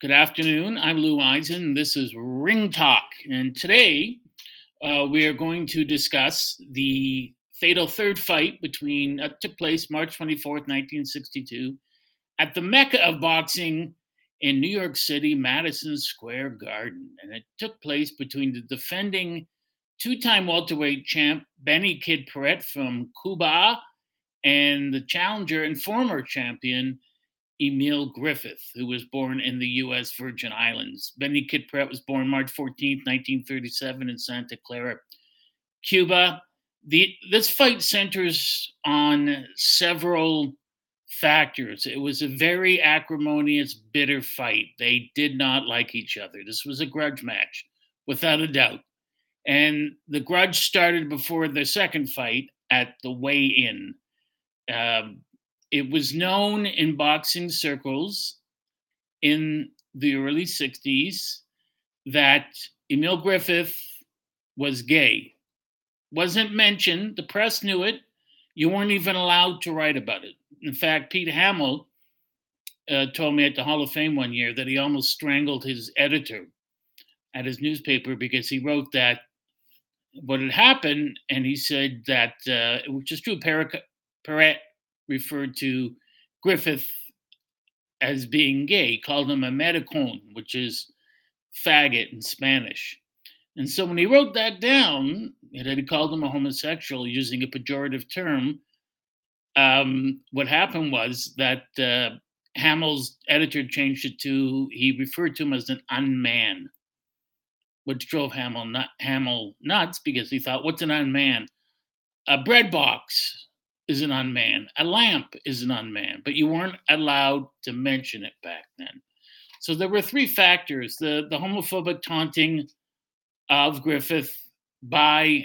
Good afternoon. I'm Lou Eisen. This is Ring Talk. And today uh, we are going to discuss the fatal third fight between, uh, took place March 24th, 1962, at the mecca of boxing in New York City, Madison Square Garden. And it took place between the defending two time welterweight champ, Benny Kid Paret from Cuba, and the challenger and former champion, Emile Griffith, who was born in the U.S. Virgin Islands. Benny Kid Paret was born March 14, 1937, in Santa Clara, Cuba. The, this fight centers on several factors. It was a very acrimonious, bitter fight. They did not like each other. This was a grudge match, without a doubt. And the grudge started before the second fight at the weigh in. Um, it was known in boxing circles in the early 60s that Emile Griffith was gay. Wasn't mentioned, the press knew it. You weren't even allowed to write about it. In fact, Pete Hamill uh, told me at the Hall of Fame one year that he almost strangled his editor at his newspaper because he wrote that what had happened, and he said that, uh, which is true, Paret referred to Griffith as being gay, called him a maricon, which is faggot in Spanish. And so when he wrote that down, that he called him a homosexual using a pejorative term, um, what happened was that uh, Hamill's editor changed it to, he referred to him as an unman, which drove Hamill, nut, Hamill nuts because he thought, what's an unman? A bread box is an unman. A lamp is an unman, but you weren't allowed to mention it back then. So there were three factors the, the homophobic taunting of Griffith by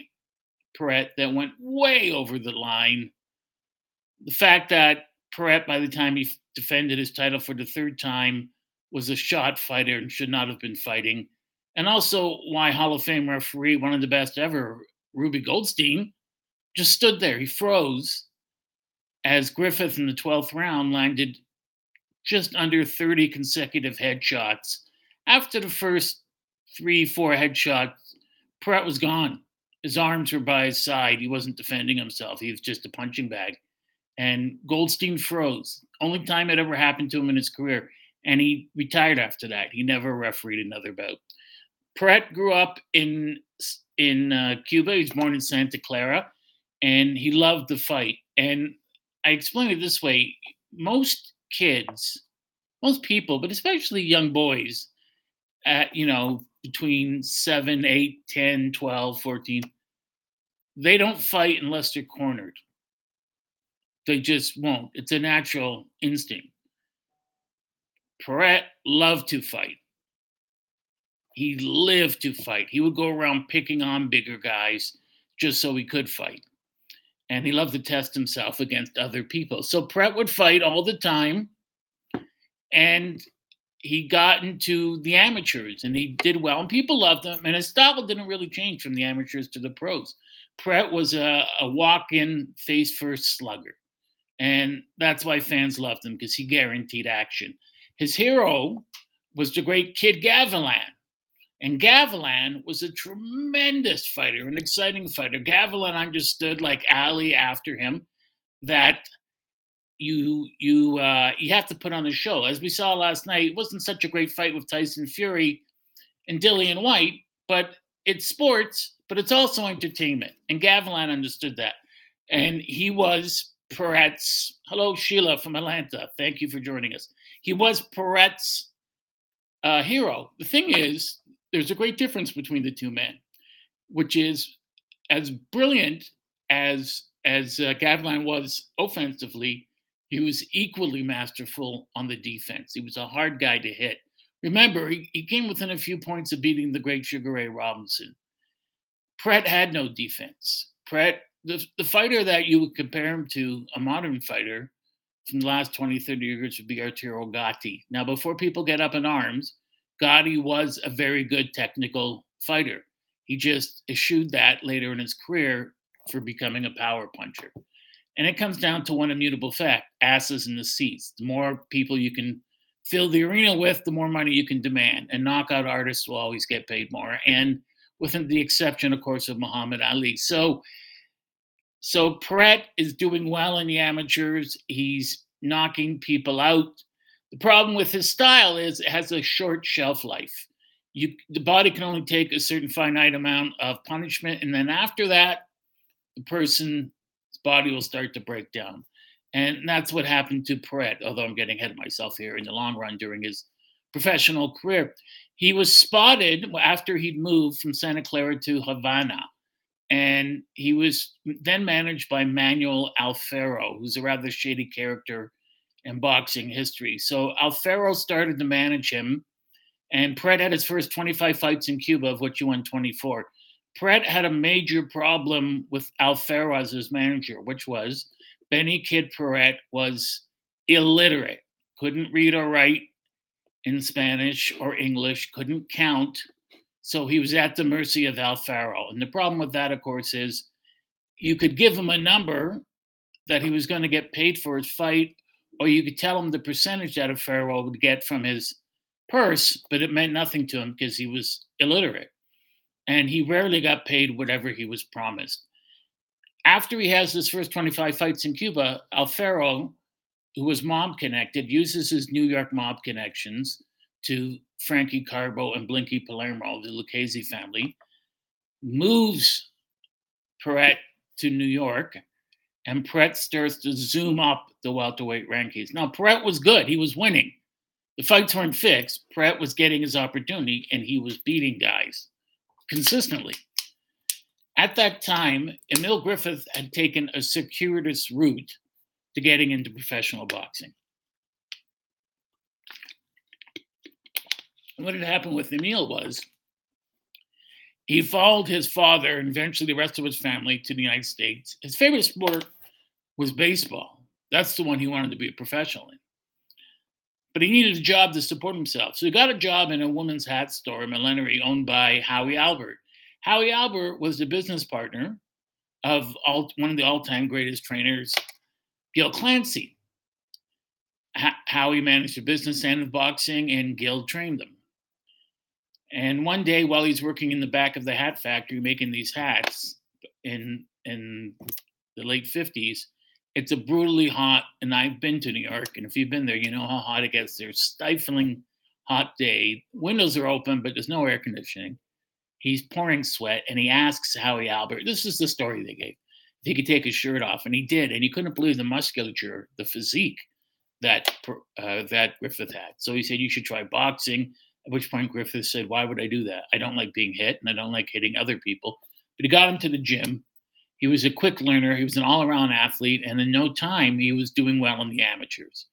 Paret that went way over the line. The fact that Paret, by the time he defended his title for the third time, was a shot fighter and should not have been fighting. And also why Hall of Fame referee, one of the best ever, Ruby Goldstein, just stood there. He froze as Griffith in the 12th round landed just under 30 consecutive headshots. After the first three, four headshots, Pratt was gone. His arms were by his side. He wasn't defending himself. He was just a punching bag. And Goldstein froze. Only time it ever happened to him in his career. And he retired after that. He never refereed another bout. Pratt grew up in in uh, Cuba. He was born in Santa Clara, and he loved the fight. And I explain it this way most kids, most people, but especially young boys, at, you know, between 7, 8, 10, 12, 14, they don't fight unless they're cornered. They just won't. It's a natural instinct. Paret loved to fight. He lived to fight. He would go around picking on bigger guys just so he could fight and he loved to test himself against other people. So Paret would fight all the time, and he got into the amateurs, and he did well, and people loved him. And his style didn't really change from the amateurs to the pros. Paret was a, a walk-in face-first slugger, and that's why fans loved him because he guaranteed action. His hero was the great Kid Gavilan, and Gavilan was a tremendous fighter, an exciting fighter. Gavilan understood, like Ali after him, that you you uh, you have to put on a show. As we saw last night, it wasn't such a great fight with Tyson Fury and Dillian Whyte, but it's sports, but it's also entertainment. And Gavilan understood that, and he was Paret's. Hello, Sheila from Atlanta. Thank you for joining us. He was Paret's uh, hero. The thing is, there's a great difference between the two men, which is as brilliant as as uh, was offensively, he was equally masterful on the defense. He was a hard guy to hit. Remember, he, he came within a few points of beating the great Sugar Ray Robinson. Pratt had no defense. Pratt, the, the fighter that you would compare him to, a modern fighter from the last 20, 30 years, would be Arturo Gatti. Now, before people get up in arms, Gatti was a very good technical fighter. He just eschewed that later in his career for becoming a power puncher. And it comes down to one immutable fact asses in the seats. The more people you can fill the arena with, the more money you can demand. And knockout artists will always get paid more. And within the exception, of course, of Muhammad Ali. So, so Paret is doing well in the amateurs. He's knocking people out. The problem with his style is it has a short shelf life. You, the body can only take a certain finite amount of punishment, and then after that, the person's body will start to break down. And that's what happened to Paret, although I'm getting ahead of myself here in the long run during his professional career. He was spotted after he'd moved from Santa Clara to Havana. And he was then managed by Manuel Alfaro, who's a rather shady character in boxing history. So Alfaro started to manage him, and Paret had his first 25 fights in Cuba, of which he won 24. Paret had a major problem with Alfaro as his manager, which was Benny Kid Paret was illiterate, couldn't read or write in Spanish or English, couldn't count. So he was at the mercy of Alfaro. And the problem with that, of course, is you could give him a number that he was going to get paid for his fight, or you could tell him the percentage that Alfaro would get from his purse, but it meant nothing to him because he was illiterate. And he rarely got paid whatever he was promised after he has his first 25 fights in Cuba, Alfaro, who was mob connected, uses his New York mob connections to Frankie Carbo and Blinky Palermo, the Lucchese family, moves Paret to New York, and Paret starts to zoom up the welterweight rankings. Now, Paret was good, he was winning. The fights weren't fixed. Paret was getting his opportunity, and he was beating guys consistently. At that time, Emile Griffith had taken a circuitous route to getting into professional boxing. what had happened with Emile was he followed his father and eventually the rest of his family to the United States. His favorite sport was baseball. That's the one he wanted to be a professional in. But he needed a job to support himself. So he got a job in a woman's hat store in Millinery owned by Howie Albert. Howie Albert was the business partner of all, one of the all-time greatest trainers, Gil Clancy. Howie managed the business end of boxing, and Gil trained them. And one day, while he's working in the back of the hat factory making these hats in in the late fifties, it's a brutally hot. And I've been to New York, and if you've been there, you know how hot it gets. There's stifling hot day. Windows are open, but there's no air conditioning. He's pouring sweat and he asks Howie Albert, this is the story they gave, if he could take his shirt off. And he did. And he couldn't believe the musculature, the physique that, uh, that Griffith had. So he said, you should try boxing. At which point Griffith said, why would I do that? I don't like being hit and I don't like hitting other people. But he got him to the gym. He was a quick learner. He was an all around athlete. And in no time, he was doing well in the amateurs.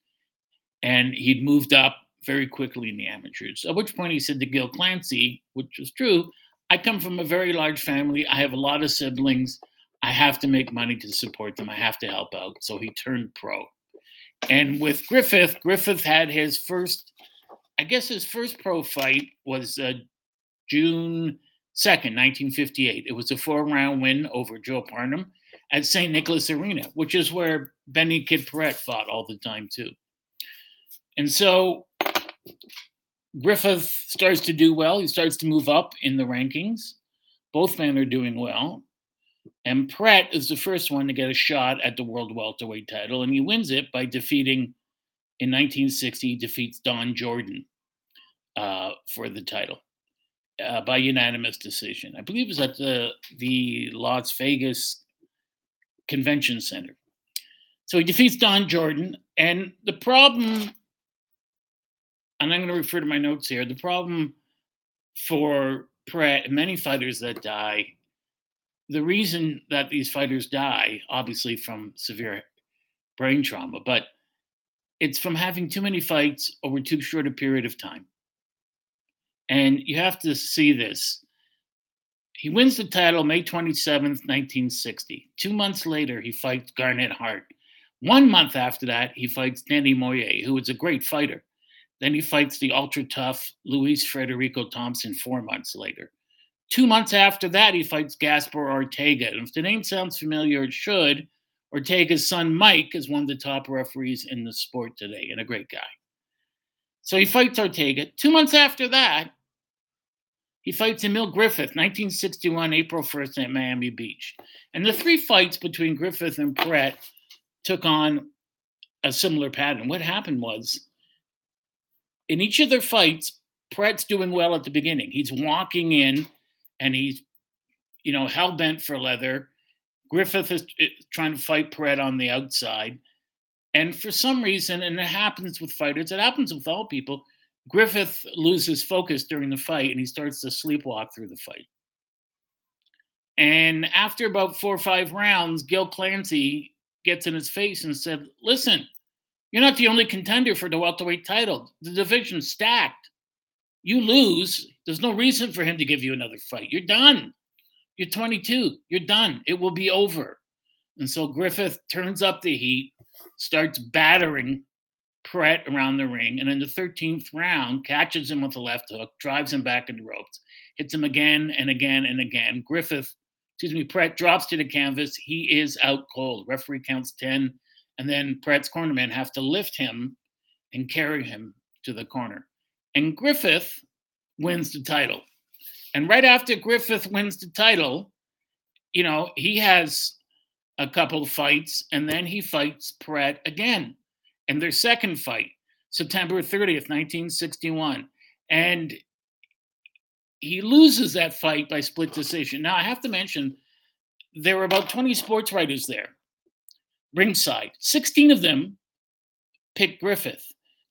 And he'd moved up very quickly in the amateurs. At which point he said to Gil Clancy, which was true, I come from a very large family. I have a lot of siblings. I have to make money to support them. I have to help out. So he turned pro. And with Griffith, Griffith had his first, I guess his first pro fight was uh, June 2nd, 1958. It was a four round win over Joe Parham at St. Nicholas Arena, which is where Benny Kid Paret fought all the time, too. And so Griffith starts to do well. He starts to move up in the rankings. Both men are doing well. And Paret is the first one to get a shot at the world welterweight title, and he wins it by defeating, in 1960, defeats Don Jordan uh, for the title uh, by unanimous decision. I believe it was at the the Las Vegas Convention Center. So he defeats Don Jordan, and the problem and I'm going to refer to my notes here. The problem for many fighters that die, the reason that these fighters die, obviously from severe brain trauma, but it's from having too many fights over too short a period of time. And you have to see this. He wins the title May 27th, 1960. Two months later, he fights Garnet Hart. One month after that, he fights Danny Moyer, who was a great fighter. Then he fights the ultra tough Luis Federico Thompson four months later. Two months after that, he fights Gaspar Ortega. And if the name sounds familiar, it should. Ortega's son Mike is one of the top referees in the sport today and a great guy. So he fights Ortega. Two months after that, he fights Emile Griffith, 1961, April 1st at Miami Beach. And the three fights between Griffith and Paret took on a similar pattern. What happened was, in each of their fights, Paret's doing well at the beginning. He's walking in and he's, you know, hell bent for leather. Griffith is eh, trying to fight Paret on the outside. And for some reason, and it happens with fighters, it happens with all people, Griffith loses focus during the fight and he starts to sleepwalk through the fight. And after about four or five rounds, Gil Clancy gets in his face and said, Listen, you're not the only contender for the welterweight title. The division's stacked. You lose. There's no reason for him to give you another fight. You're done. You're 22. You're done. It will be over. And so Griffith turns up the heat, starts battering Paret around the ring, and in the 13th round, catches him with a left hook, drives him back into ropes, hits him again and again and again. Griffith, excuse me, Paret drops to the canvas. He is out cold. Referee counts 10, and then Paret's cornermen have to lift him and carry him to the corner. And Griffith wins the title. And right after Griffith wins the title, you know, he has a couple of fights, and then he fights Paret again in their second fight, September 30th, 1961. And he loses that fight by split decision. Now, I have to mention, there were about 20 sports writers there, ringside. 16 of them picked Griffith.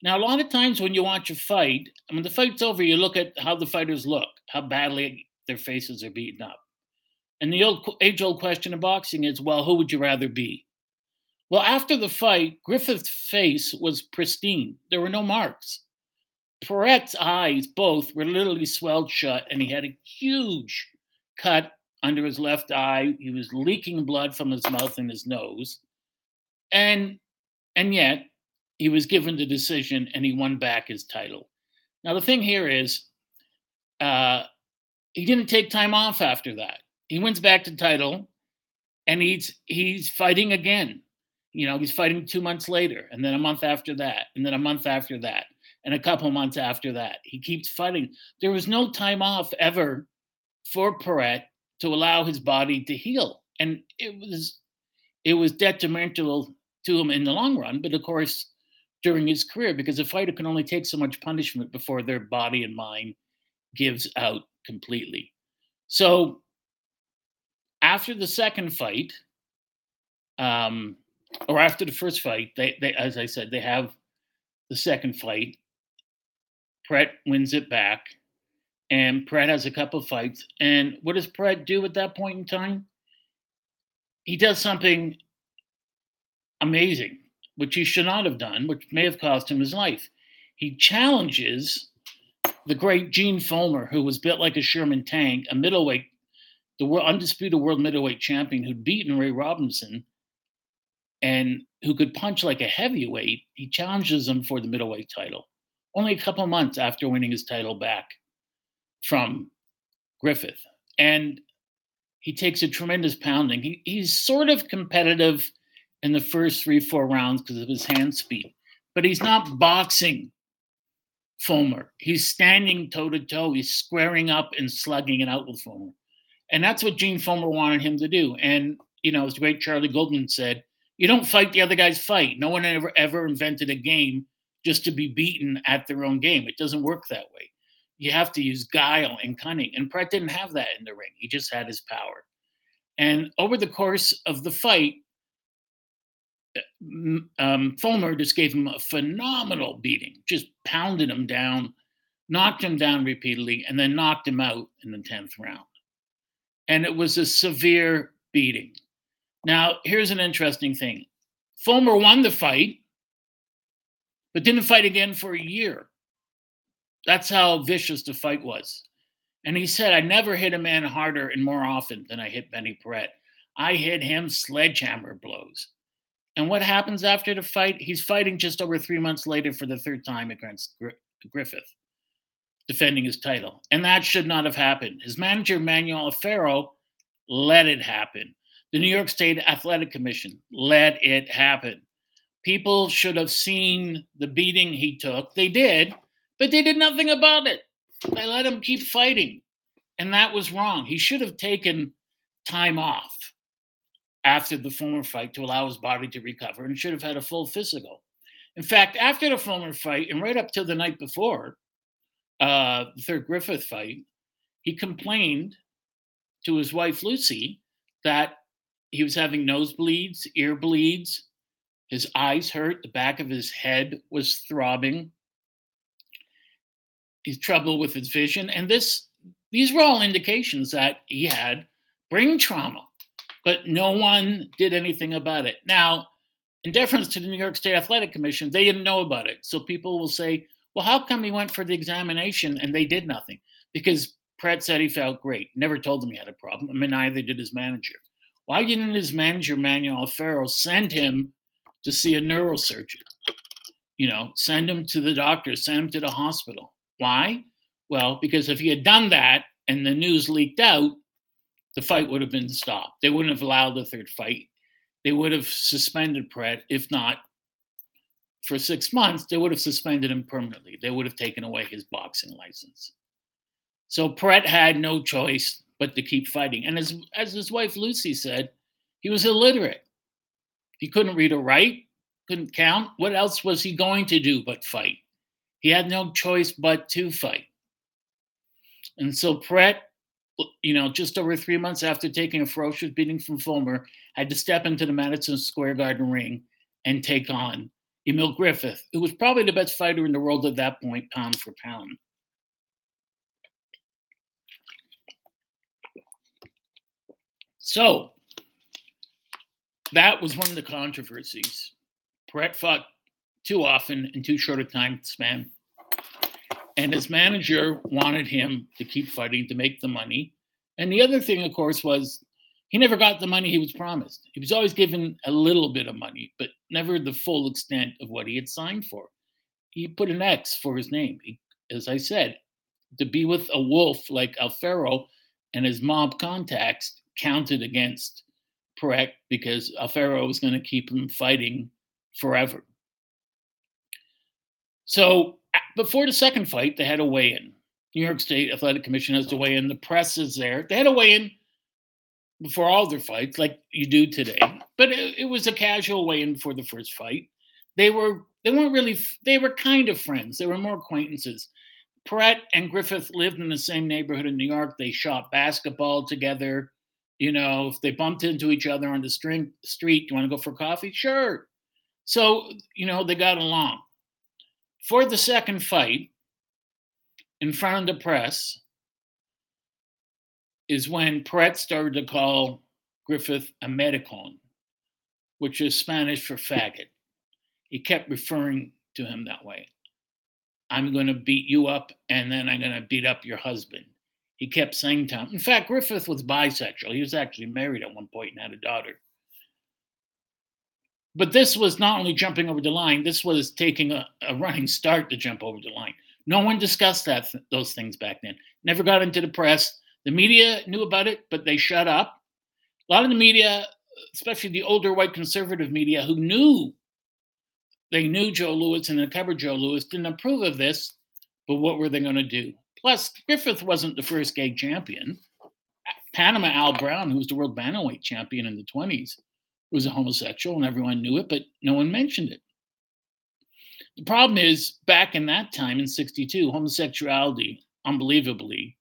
Now, a lot of times when you watch a fight, when the fight's over, you look at how the fighters look, how badly their faces are beaten up. And the old age old question of boxing is well, who would you rather be? Well, after the fight, Griffith's face was pristine. There were no marks. Paret's eyes, both, were literally swelled shut, and he had a huge cut under his left eye. He was leaking blood from his mouth and his nose. And and yet he was given the decision and he won back his title. Now the thing here is uh, he didn't take time off after that. He wins back the title and he's he's fighting again you know, he's fighting two months later, and then a month after that, and then a month after that, and a couple months after that. He keeps fighting. There was no time off ever for Paret to allow his body to heal, and it was it was detrimental to him in the long run. But of course, during his career, because a fighter can only take so much punishment before their body and mind gives out completely. So after the second fight, um, or after the first fight, they, they as I said, they have the second fight. Paret wins it back, and Paret has a couple fights. And what does Paret do at that point in time? He does something amazing, which he should not have done, which may have cost him his life. He challenges the great Gene Fullmer, who was built like a Sherman tank, a middleweight, the undisputed world middleweight champion who'd beaten Ray Robinson and who could punch like a heavyweight, he challenges him for the middleweight title only a couple months after winning his title back from Griffith. And he takes a tremendous pounding. He, he's sort of competitive in the first three, four rounds because of his hand speed, but he's not boxing Fullmer. He's standing toe to toe. He's squaring up and slugging it out with Fullmer. And that's what Gene Fullmer wanted him to do. And, you know, as the great Charlie Goldman said, you don't fight the other guy's fight. No one ever ever invented a game just to be beaten at their own game. It doesn't work that way. You have to use guile and cunning. And Paret didn't have that in the ring. He just had his power. And over the course of the fight, um, Fullmer just gave him a phenomenal beating, just pounded him down, knocked him down repeatedly, and then knocked him out in the 10th round. And it was a severe beating. Now, here's an interesting thing Fullmer won the fight, but didn't fight again for a year. That's how vicious the fight was. And he said, I never hit a man harder and more often than I hit Benny Paret. I hit him sledgehammer blows. And what happens after the fight? He's fighting just over three months later for the third time against Griffith, defending his title. And that should not have happened. His manager, Manuel Alfaro, let it happen. The New York State Athletic Commission let it happen. People should have seen the beating he took. They did, but they did nothing about it. They let him keep fighting. And that was wrong. He should have taken time off after the Fullmer fight to allow his body to recover and should have had a full physical. In fact, after the Fullmer fight and right up to the night before, uh, the third Griffith fight, he complained to his wife Lucy that he was having nosebleeds, ear bleeds, his eyes hurt, the back of his head was throbbing, his trouble with his vision, and this these were all indications that he had brain trauma, but no one did anything about it. Now, in deference to the New York State Athletic Commission, they didn't know about it. So people will say, well, how come he went for the examination and they did nothing? Because Pratt said he felt great, never told them he had a problem. I mean, neither did his manager. Why didn't his manager, Manuel Alfaro, send him to see a neurosurgeon? You know, send him to the doctor, send him to the hospital. Why? Well, because if he had done that and the news leaked out, the fight would have been stopped. They wouldn't have allowed the third fight. They would have suspended Pret, if not for six months, they would have suspended him permanently. They would have taken away his boxing license. So Pret had no choice but to keep fighting. And as, as his wife Lucy said, he was illiterate. He couldn't read or write, couldn't count. What else was he going to do but fight? He had no choice but to fight. And so Pret, you know, just over three months after taking a ferocious beating from Fullmer, had to step into the Madison Square Garden ring and take on Emile Griffith, who was probably the best fighter in the world at that point, pound for pound. So that was one of the controversies. Pret fought too often in too short a time span. And his manager wanted him to keep fighting to make the money. And the other thing, of course, was he never got the money he was promised. He was always given a little bit of money, but never the full extent of what he had signed for. He put an X for his name. He, as I said, to be with a wolf like Alfaro and his mob contacts counted against Pret because Alfaro was going to keep him fighting forever. So before the second fight, they had a weigh-in. New York State Athletic Commission has to weigh in. The press is there. They had a weigh-in before all their fights, like you do today. But it, it was a casual weigh-in for the first fight. They were they weren't really they were kind of friends. They were more acquaintances. Pret and Griffith lived in the same neighborhood in New York. They shot basketball together. You know, if they bumped into each other on the street, street, you want to go for coffee? Sure. So, you know, they got along. For the second fight, in front of the press, is when Pret started to call Griffith a maricon, which is Spanish for faggot. He kept referring to him that way. I'm going to beat you up and then I'm going to beat up your husband. He kept saying to him. In fact, Griffith was bisexual. He was actually married at one point and had a daughter. But this was not only jumping over the line, this was taking a, a running start to jump over the line. No one discussed that those things back then. Never got into the press. The media knew about it, but they shut up. A lot of the media, especially the older white conservative media, who knew they knew Joe Louis and covered Joe Louis, didn't approve of this. But what were they going to do? Plus, Griffith wasn't the first gay champion. Panama Al Brown, who was the world bantamweight champion in the 20s, was a homosexual, and everyone knew it, but no one mentioned it. The problem is, back in that time in 62, homosexuality, unbelievably,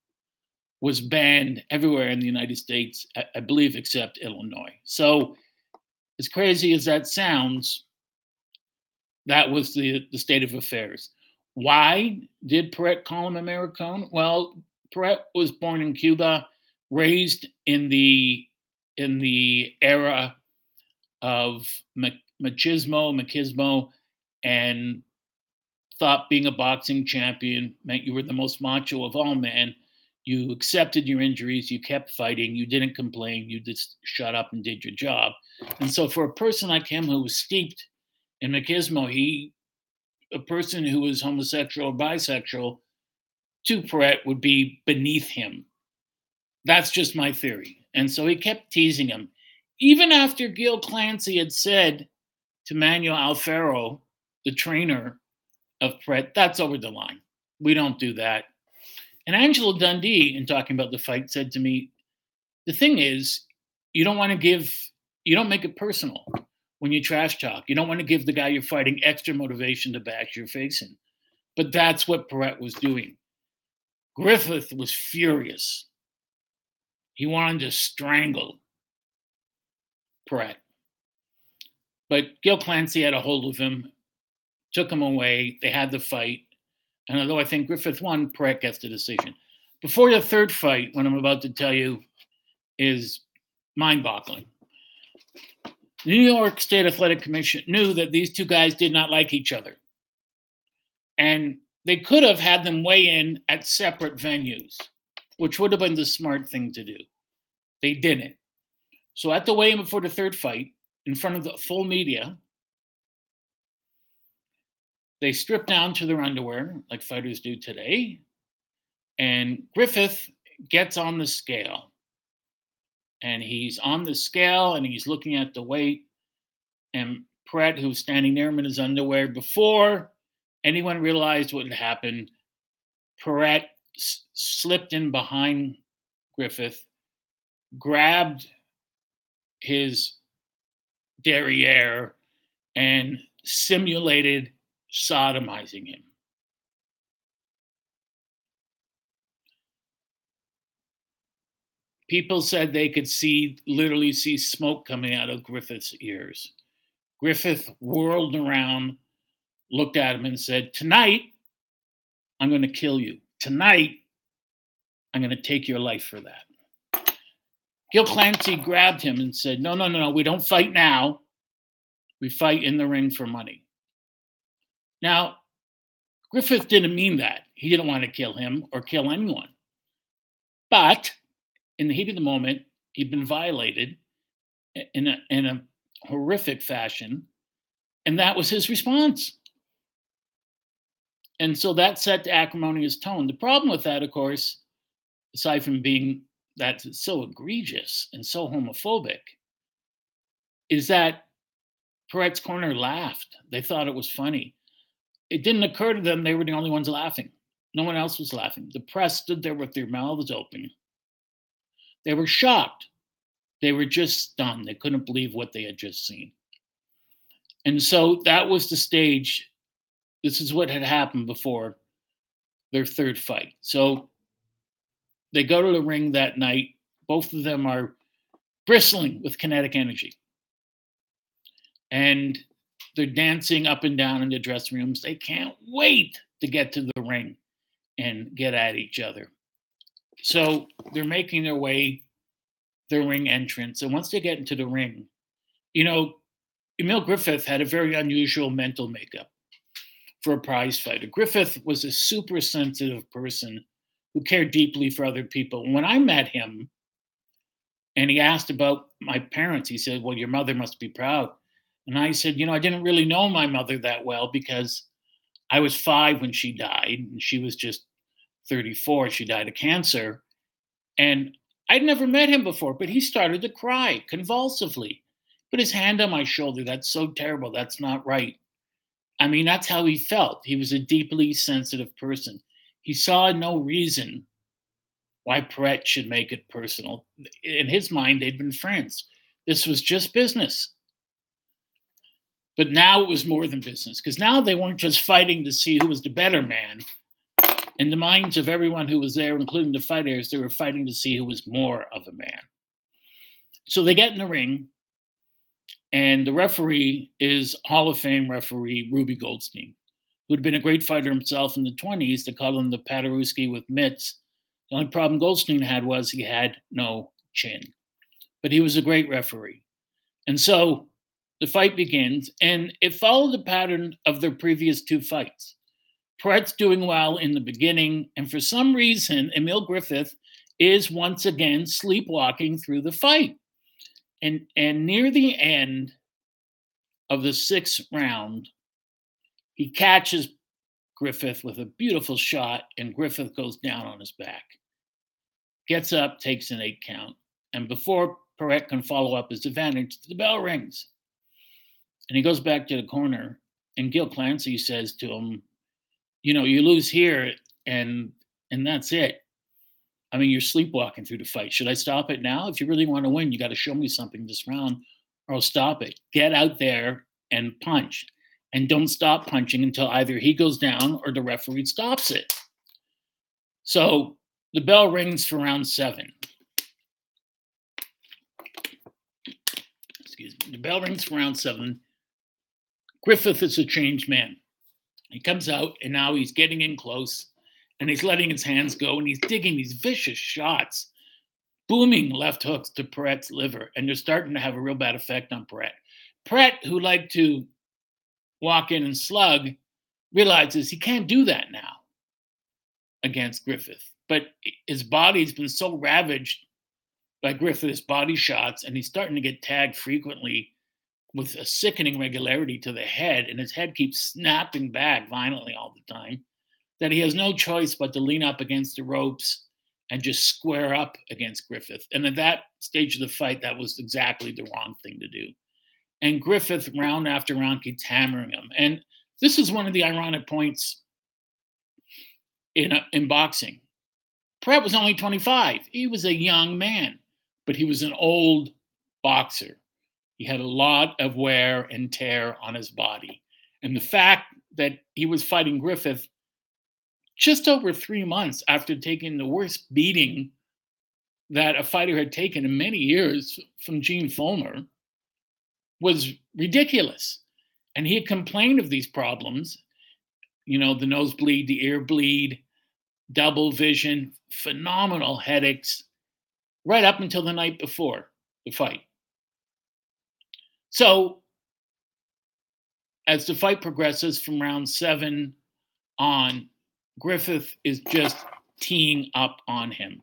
was banned everywhere in the United States, I, believe, except Illinois. So, as crazy as that sounds, that was the, the state of affairs. Why did Pret call him Americone? Well, Pret was born in Cuba, raised in the in the era of machismo, machismo, and thought being a boxing champion meant you were the most macho of all men you accepted your injuries, you kept fighting, you didn't complain, you just shut up and did your job. And so, for a person like him who was steeped in machismo, he, a person who was homosexual or bisexual, to Pret would be beneath him. That's just my theory. And so he kept teasing him. Even after Gil Clancy had said to Manuel Alfaro, the trainer of Paret, that's over the line. We don't do that. And Angelo Dundee, in talking about the fight, said to me, the thing is, you don't want to give, you don't make it personal when you trash talk. You don't want to give the guy you're fighting extra motivation to bash your face in. But that's what Paret was doing. Griffith was furious. He wanted to strangle Paret. But Gil Clancy had a hold of him, took him away. They had the fight. And although I think Griffith won, Paret gets the decision. Before the third fight, what I'm about to tell you is mind boggling. New York State Athletic Commission knew that these two guys did not like each other. And they could have had them weigh in at separate venues, which would have been the smart thing to do. They didn't. So at the weigh in before the third fight, in front of the full media, they strip down to their underwear like fighters do today. And Griffith gets on the scale. And he's on the scale and he's looking at the weight. And Paret, who's standing there in his underwear before anyone realized what had happened, Paret s- slipped in behind Griffith, grabbed his derriere, and simulated sodomizing him. People said they could see, literally see smoke coming out of Griffith's ears. Griffith whirled around, looked at him, and said, Tonight, I'm going to kill you. Tonight, I'm going to take your life for that. Gil Clancy grabbed him and said, No, no, no, no, we don't fight now. We fight in the ring for money. Now, Griffith didn't mean that. He didn't want to kill him or kill anyone. But in the heat of the moment, he'd been violated in a, in a horrific fashion. And that was his response. And so that set the acrimonious tone. The problem with that, of course, aside from being that so egregious and so homophobic, is that Paret's Corner laughed. They thought it was funny. It didn't occur to them they were the only ones laughing. No one else was laughing. The press stood there with their mouths open. They were shocked. They were just stunned. They couldn't believe what they had just seen. And so that was the stage. This is what had happened before their third fight. So they go to the ring that night. Both of them are bristling with kinetic energy. And they're dancing up and down in the dressing rooms. They can't wait to get to the ring and get at each other. So they're making their way their ring entrance. And once they get into the ring, you know, Emile Griffith had a very unusual mental makeup for a prize fighter. Griffith was a super sensitive person who cared deeply for other people. When I met him and he asked about my parents, he said, Well, your mother must be proud. And I said, You know, I didn't really know my mother that well because I was five when she died, and she was just 34. She died of cancer. And I'd never met him before, but he started to cry convulsively. Put his hand on my shoulder. That's so terrible. That's not right. I mean, that's how he felt. He was a deeply sensitive person. He saw no reason why Paret should make it personal. In his mind, they'd been friends. This was just business. But now it was more than business because now they weren't just fighting to see who was the better man. In the minds of everyone who was there, including the fighters, they were fighting to see who was more of a man. So they get in the ring, and the referee is Hall of Fame referee Ruby Goldstein, who'd been a great fighter himself in the 20s. They called him the Paderewski with mitts. The only problem Goldstein had was he had no chin, but he was a great referee. And so the fight begins, and it followed the pattern of their previous two fights. Paret's doing well in the beginning, and for some reason, Emile Griffith is once again sleepwalking through the fight. And, and near the end of the sixth round, he catches Griffith with a beautiful shot, and Griffith goes down on his back. Gets up, takes an eight count, and before Paret can follow up his advantage, the bell rings. And he goes back to the corner, and Gil Clancy says to him, "You know, you lose here, and and that's it. I mean, you're sleepwalking through the fight. Should I stop it now? If you really want to win, you got to show me something this round, or I'll stop it. Get out there and punch, and don't stop punching until either he goes down or the referee stops it." So the bell rings for round seven. Excuse me. The bell rings for round seven. Griffith is a changed man. He comes out and now he's getting in close and he's letting his hands go and he's digging these vicious shots, booming left hooks to Paret's liver, and they're starting to have a real bad effect on Paret. Paret, who liked to walk in and slug, realizes he can't do that now against Griffith. But his body's been so ravaged by Griffith's body shots, and he's starting to get tagged frequently with a sickening regularity to the head, and his head keeps snapping back violently all the time, that he has no choice but to lean up against the ropes and just square up against Griffith. And at that stage of the fight, that was exactly the wrong thing to do. And Griffith, round after round, keeps hammering him. And this is one of the ironic points in, uh, in boxing. Pratt was only 25. He was a young man, but he was an old boxer. He had a lot of wear and tear on his body. And the fact that he was fighting Griffith just over three months after taking the worst beating that a fighter had taken in many years from Gene Fullmer was ridiculous. And he had complained of these problems, you know, the nosebleed, the ear bleed, double vision, phenomenal headaches, right up until the night before the fight. So, as the fight progresses from round seven on, Griffith is just teeing up on him.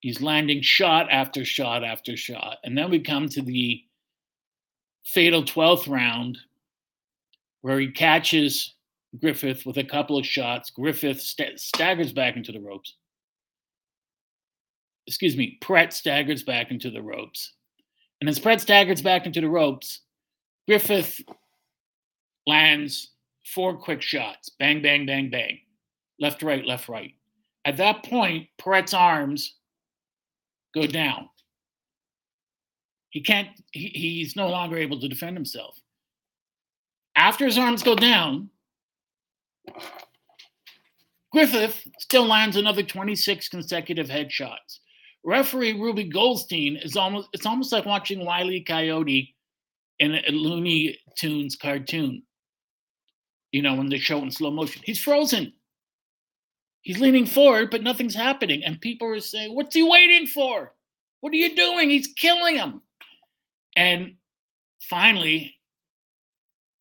He's landing shot after shot after shot. And then we come to the fatal 12th round where he catches Griffith with a couple of shots. Griffith st- staggers back into the ropes. Excuse me, Pratt staggers back into the ropes. And as Paret staggers back into the ropes, Griffith lands four quick shots bang, bang, bang, bang. Left, right, left, right. At that point, Paret's arms go down. He can't, he, he's no longer able to defend himself. After his arms go down, Griffith still lands another 26 consecutive headshots. Referee Ruby Goldstein is almost it's almost like watching Wiley Coyote in a Looney Tunes cartoon. You know, when they show in slow motion. He's frozen. He's leaning forward, but nothing's happening. And people are saying, What's he waiting for? What are you doing? He's killing him. And finally,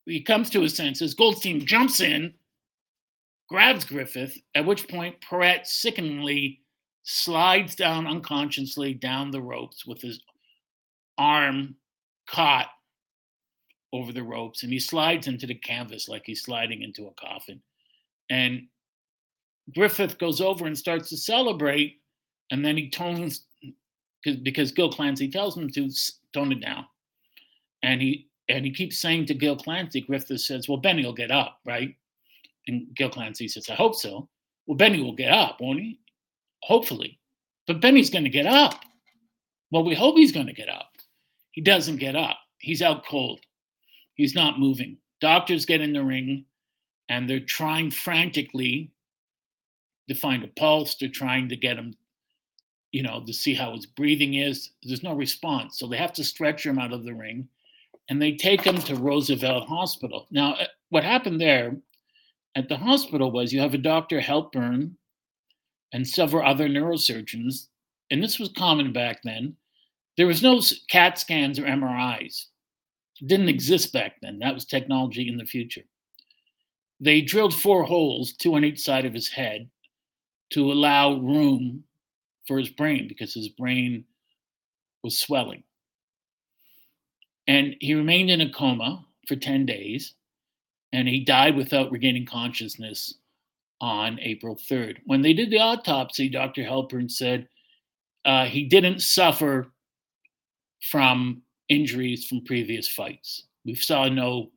he comes to his senses. Goldstein jumps in grabs Griffith, at which point Paret sickeningly slides down unconsciously down the ropes with his arm caught over the ropes and he slides into the canvas like he's sliding into a coffin. And Griffith goes over and starts to celebrate, and then he tones because Gil Clancy tells him to tone it down. And he and he keeps saying to Gil Clancy, Griffith says, Well, Benny will get up, right? And Gil Clancy says, I hope so. Well, Benny will get up, won't he? Hopefully. But Benny's going to get up. Well, we hope he's going to get up. He doesn't get up. He's out cold. He's not moving. Doctors get in the ring and they're trying frantically to find a pulse. They're trying to get him, you know, to see how his breathing is. There's no response. So they have to stretch him out of the ring and they take him to Roosevelt Hospital. Now, uh, what happened there at the hospital was you have a Dr. Halpern and several other neurosurgeons, and this was common back then. There was no CAT scans or MRIs. It didn't exist back then. That was technology in the future. They drilled four holes, two on each side of his head, to allow room for his brain because his brain was swelling. And he remained in a coma for 10 days and he died without regaining consciousness on April 3rd. When they did the autopsy, Dr. Halpern said uh, he didn't suffer from injuries from previous fights. We saw no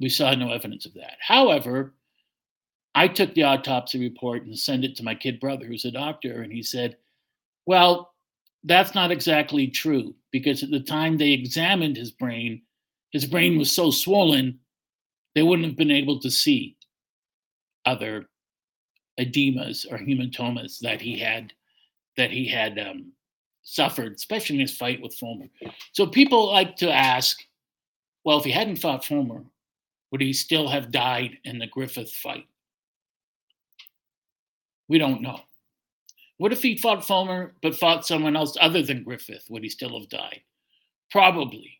we saw no evidence of that. However, I took the autopsy report and sent it to my kid brother, who's a doctor, and he said, Well, that's not exactly true because at the time they examined his brain, his brain was so swollen, they wouldn't have been able to see other edemas or hematomas that he had that he had um, suffered, especially in his fight with Fullmer. So people like to ask, well, if he hadn't fought Fullmer, would he still have died in the Griffith fight? We don't know. What if he fought Fullmer but fought someone else other than Griffith? Would he still have died? Probably.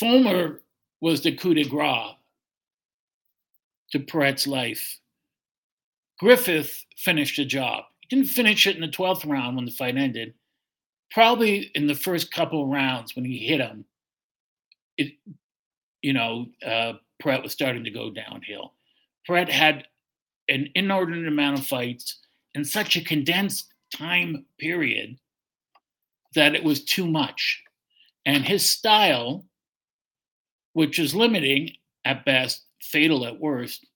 Fullmer was the coup de grace to Paret's life. Griffith finished the job. He didn't finish it in the 12th round when the fight ended. Probably in the first couple rounds when he hit him, it, you know, uh, was starting to go downhill. Paret had an inordinate amount of fights in such a condensed time period that it was too much. And his style, which is limiting at best, fatal at worst,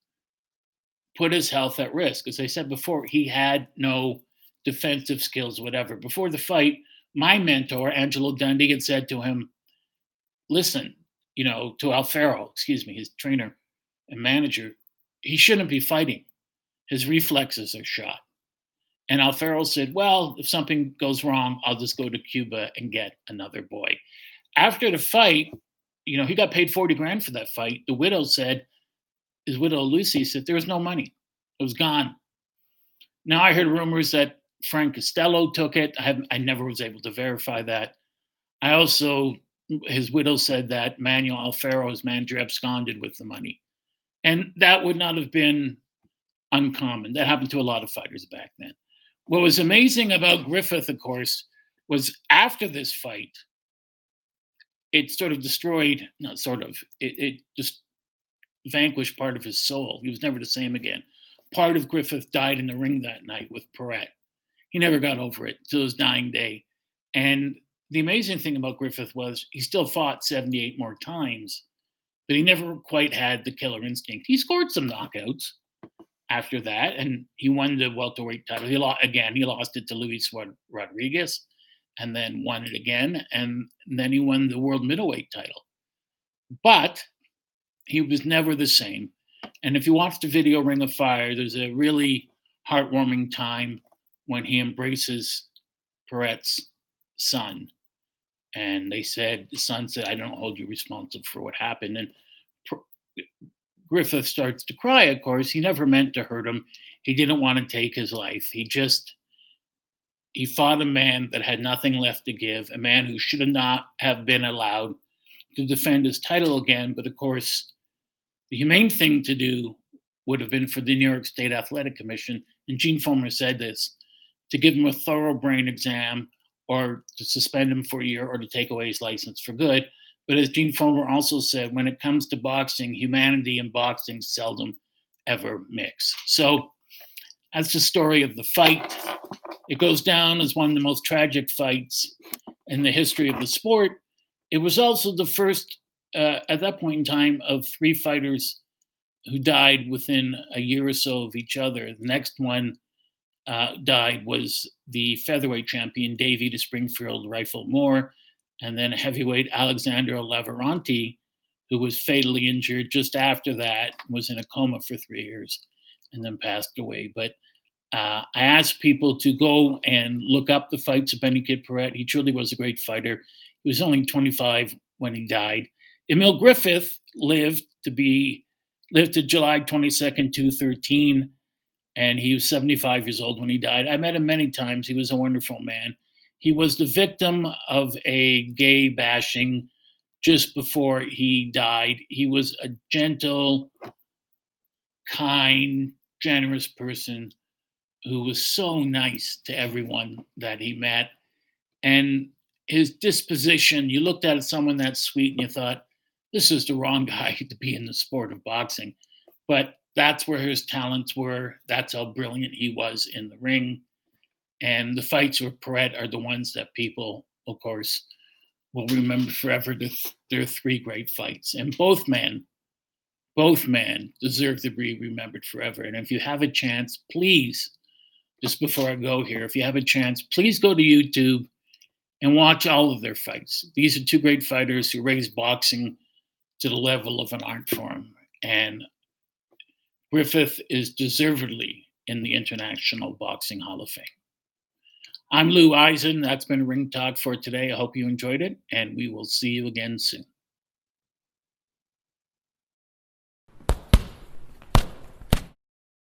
put his health at risk. As I said before, he had no defensive skills, whatever. Before the fight, my mentor, Angelo Dundee, had said to him, Listen, you know, to Alfaro, excuse me, his trainer and manager, he shouldn't be fighting. His reflexes are shot. And Alfaro said, Well, if something goes wrong, I'll just go to Cuba and get another boy. After the fight, you know, he got paid 40 grand for that fight. The widow said, his widow Lucy said there was no money. It was gone. Now I heard rumors that Frank Costello took it. I have I never was able to verify that. I also his widow said that Manuel Alfaro, his manager, absconded with the money. And that would not have been uncommon. That happened to a lot of fighters back then. What was amazing about Griffith, of course, was after this fight, it sort of destroyed, not sort of, it, it just vanquished part of his soul. He was never the same again. Part of Griffith died in the ring that night with Paret. He never got over it till his dying day. And the amazing thing about Griffith was he still fought 78 more times, but he never quite had the killer instinct. He scored some knockouts after that, and he won the welterweight title. He lost again. He lost it to Luis Rodriguez, and then won it again, and then he won the world middleweight title. But he was never the same. And if you watch the video Ring of Fire, there's a really heartwarming time when he embraces Paret's son. And they said, the son said, I don't hold you responsible for what happened. And Griffith starts to cry, of course. He never meant to hurt him. He didn't want to take his life. He just, he fought a man that had nothing left to give, a man who should not have been allowed to defend his title again. But of course, the humane thing to do would have been for the New York State Athletic Commission, and Gene Fullmer said this, to give him a thorough brain exam or to suspend him for a year or to take away his license for good. But as Gene Fullmer also said, when it comes to boxing, humanity and boxing seldom ever mix. So that's the story of the fight. It goes down as one of the most tragic fights in the history of the sport. It was also the first uh, at that point in time of three fighters who died within a year or so of each other. The next one uh, died was the featherweight champion Davey de Springfield Rifle Moore, and then heavyweight Alexander Lavorante, who was fatally injured just after that, was in a coma for three years, and then passed away. But uh, I asked people to go and look up the fights of Benny Kid Paret. He truly was a great fighter. He was only 25 when he died. Emile Griffith lived to be lived to July 22nd, 213, and he was 75 years old when he died. I met him many times. He was a wonderful man. He was the victim of a gay bashing just before he died. He was a gentle, kind, generous person who was so nice to everyone that he met. And his disposition, you looked at someone that sweet and you thought, this is the wrong guy to be in the sport of boxing. But that's where his talents were. That's how brilliant he was in the ring. And the fights with Paret are the ones that people, of course, will remember forever their three great fights. And both men, both men deserve to be remembered forever. And if you have a chance, please, just before I go here, if you have a chance, please go to YouTube and watch all of their fights. These are two great fighters who raised boxing to the level of an art form. And Griffith is deservedly in the International Boxing Hall of Fame. I'm Lou Eisen. That's been Ring Talk for today. I hope you enjoyed it, and we will see you again soon.